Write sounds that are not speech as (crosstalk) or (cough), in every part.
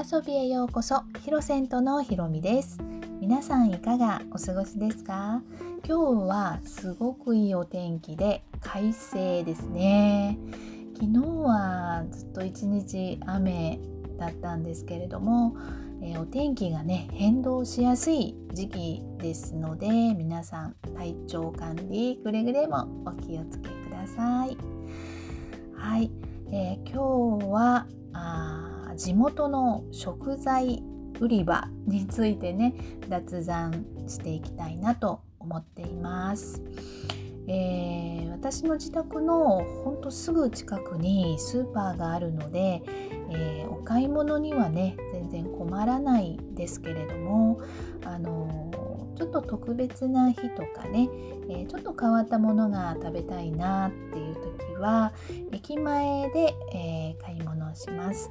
遊びへようこそ。ヒロセントのひろみです。皆さんいかがお過ごしですか？今日はすごくいいお天気で快晴ですね。昨日はずっと一日雨だったんですけれども、えー、お天気がね変動しやすい時期ですので皆さん体調管理くれぐれもお気をつけください。はい、えー、今日はあ地元の食材売り場についてね雑談していきたいなと思っています。えー、私の自宅のほんとすぐ近くにスーパーがあるので、えー、お買い物にはね全然困らないですけれども、あのー、ちょっと特別な日とかね、えちょっと変わったものが食べたいなっていう時は駅前で、え買い物をします。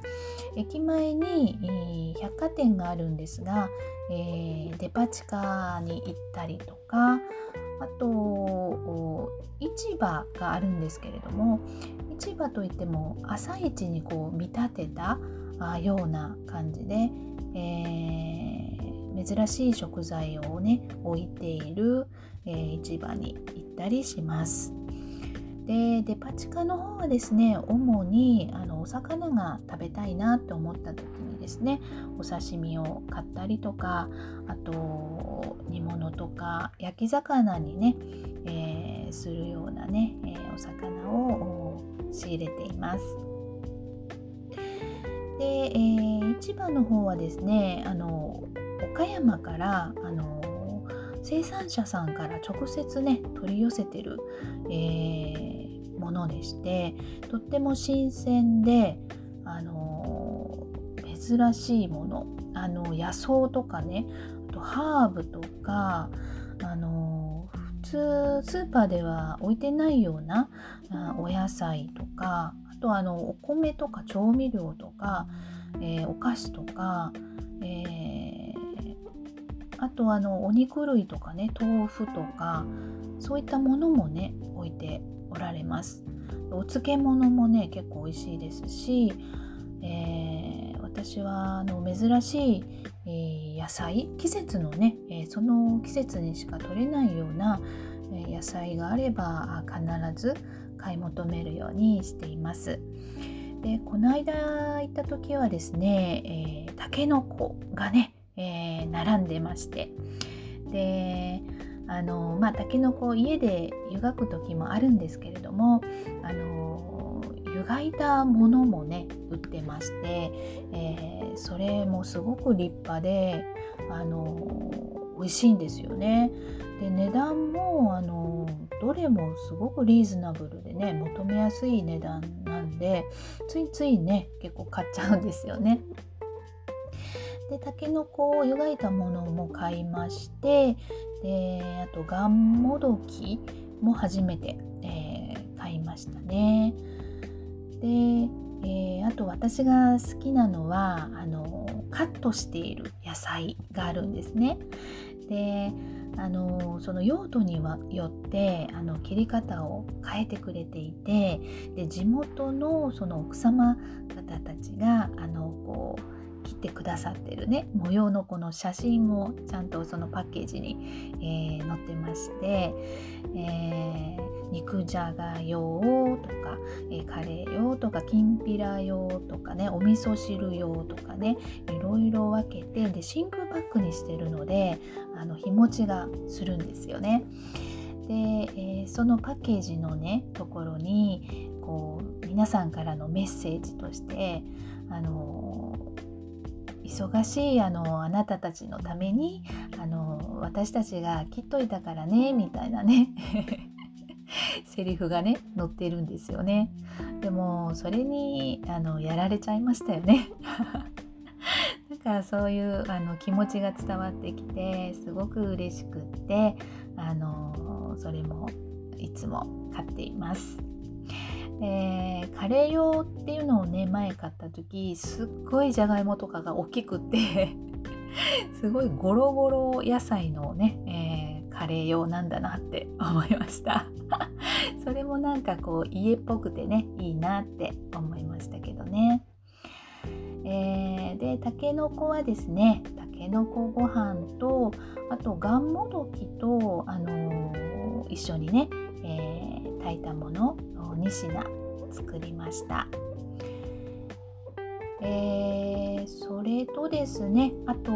駅前に、百貨店があるんですが、えデパ地下に行ったりとかあと市場があるんですけれども市場といっても朝市にこう見立てたような感じで、えー、珍しい食材をね置いている、えー、市場に行ったりします。でデパ地下の方はですね主にあのお魚が食べたいなと思った時にですねお刺身を買ったりとかあと煮物とか焼き魚にね、えー、するようなね、えー、お魚を仕入れています。で、えー、市場の方はですねあの岡山からあの生産者さんから直接ね取り寄せてる、えー、ものでしてとっても新鮮で、あの、珍しいもの。あの野草とかねあとハーブとか、あの、普通スーパーでは置いてないようなお野菜とかあとあのお米とか調味料とか、えー、お菓子とか、えーあとあのお肉類とかね豆腐とかそういったものもね置いておられますお漬物もね結構美味しいですし、えー、私はあの珍しい、野菜季節のね、え、その季節にしか取れないような、野菜があれば必ず買い求めるようにしています。でこの間行った時はですね、えー、たけのこがねえー、並んでましてであのまあたけのこ家で湯がく時もあるんですけれどもあの湯がいたものもね売ってまして、えー、それもすごく立派であの美味しいんですよね。で値段もあのどれもすごくリーズナブルでね求めやすい値段なんでついついね結構買っちゃうんですよね。でたけのこを湯がいたものも買いましてであとがんもどきも初めて、えー、買いましたね。で、えー、あと私が好きなのはあのカットしている野菜があるんですね。であのその用途によってあの切り方を変えてくれていてで地元のその奥様方たちがあのこう切ってくださってるね模様のこの写真もちゃんとそのパッケージに、えー、載ってまして、えー、肉じゃが用とか、えー、カレー用とかきんぴら用とかねお味噌汁用とかねいろいろ分けてで真空パックにしてるのであの日持ちがするんですよね。で、えー、そのパッケージのねところにこう皆さんからのメッセージとしてあの忙しいあのあなたたちのためにあの私たちが切っといたからねみたいなね (laughs) セリフがね載ってるんですよねでもそれにあのやられちゃいましたよね (laughs) だからそういうあの気持ちが伝わってきてすごく嬉しくってあのそれもいつも買っています。えー、カレー用っていうのをね前買った時すっごいじゃがいもとかが大きくて (laughs) すごいゴロゴロ野菜のね、えー、カレー用なんだなって思いました。(laughs) それもなんかこう家っぽくてねいいなって思いましたけどね。えー、でたけのこはですねたけのこご飯とあとがんもどきと、あのー、一緒にね、えー、炊いたもの2品作りました。えー、それとですねあと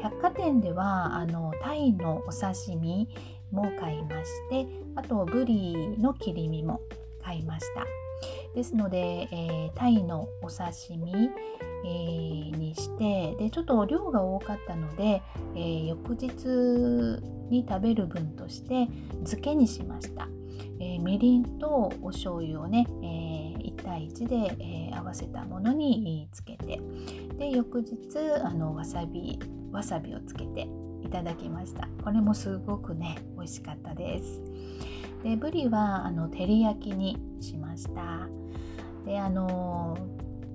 百貨店ではあのタイのお刺身も買いましてあとブリの切り身も買いましたですので、えー、タイのお刺身、えー、にしてでちょっと量が多かったので、えー、翌日に食べる分として漬けにしました、えみりんとお醤油をね、え1対1で、え合わせたものにつけてで翌日あのわさびわさびをつけていただきました。これもすごくね美味しかったです。でブリはあの照り焼きにしました。であの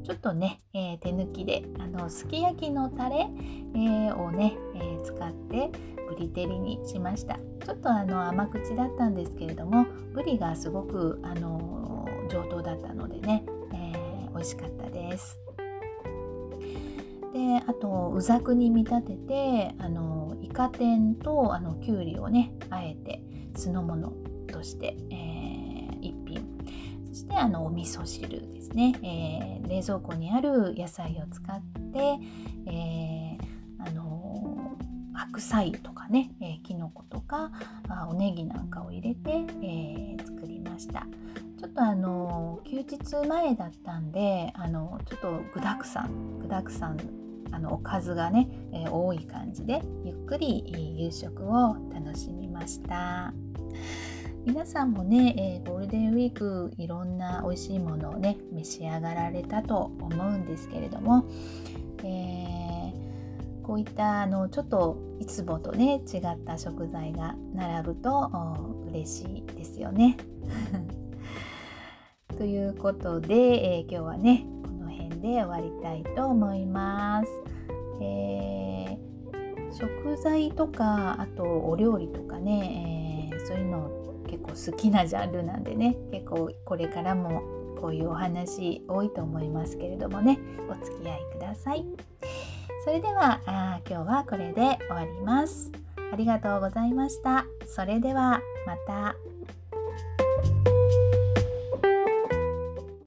ちょっとね、えー、手抜きであのすき焼きのタレ、えー、をね、えー、使ってブリ照りにしました。ちょっとあの甘口だったんですけれどもブリがすごくあの上等だったのでね、えー、美味しかったです。であとうざくに見立ててあのイカ天とあのきゅうりをねあえて酢の物として、えー、一品。そしてあのお味噌汁ですね、えー、冷蔵庫にある野菜を使って、えー、白菜とかね、えー、きのことかあおネギなんかを入れて、えー、作りました。ちょっとあの休日前だったんであのちょっと具だくさん具だくさんあのおかずがね、えー、多い感じでゆっくり夕食を楽しみました。皆さんもね、えー、ゴールデンウィークいろんな美味しいものをね召し上がられたと思うんですけれども、えー、こういったあのちょっといつもとね違った食材が並ぶと嬉しいですよね。(laughs) ということで、えー、今日はねこの辺で終わりたいと思います。えー、食材とかあとお料理とかね、えー、そういうの結構好きなジャンルなんでね結構これからもこういうお話多いと思いますけれどもねお付き合いください。それではあ今日はこれで終わります。ありがとうございました。それではまた。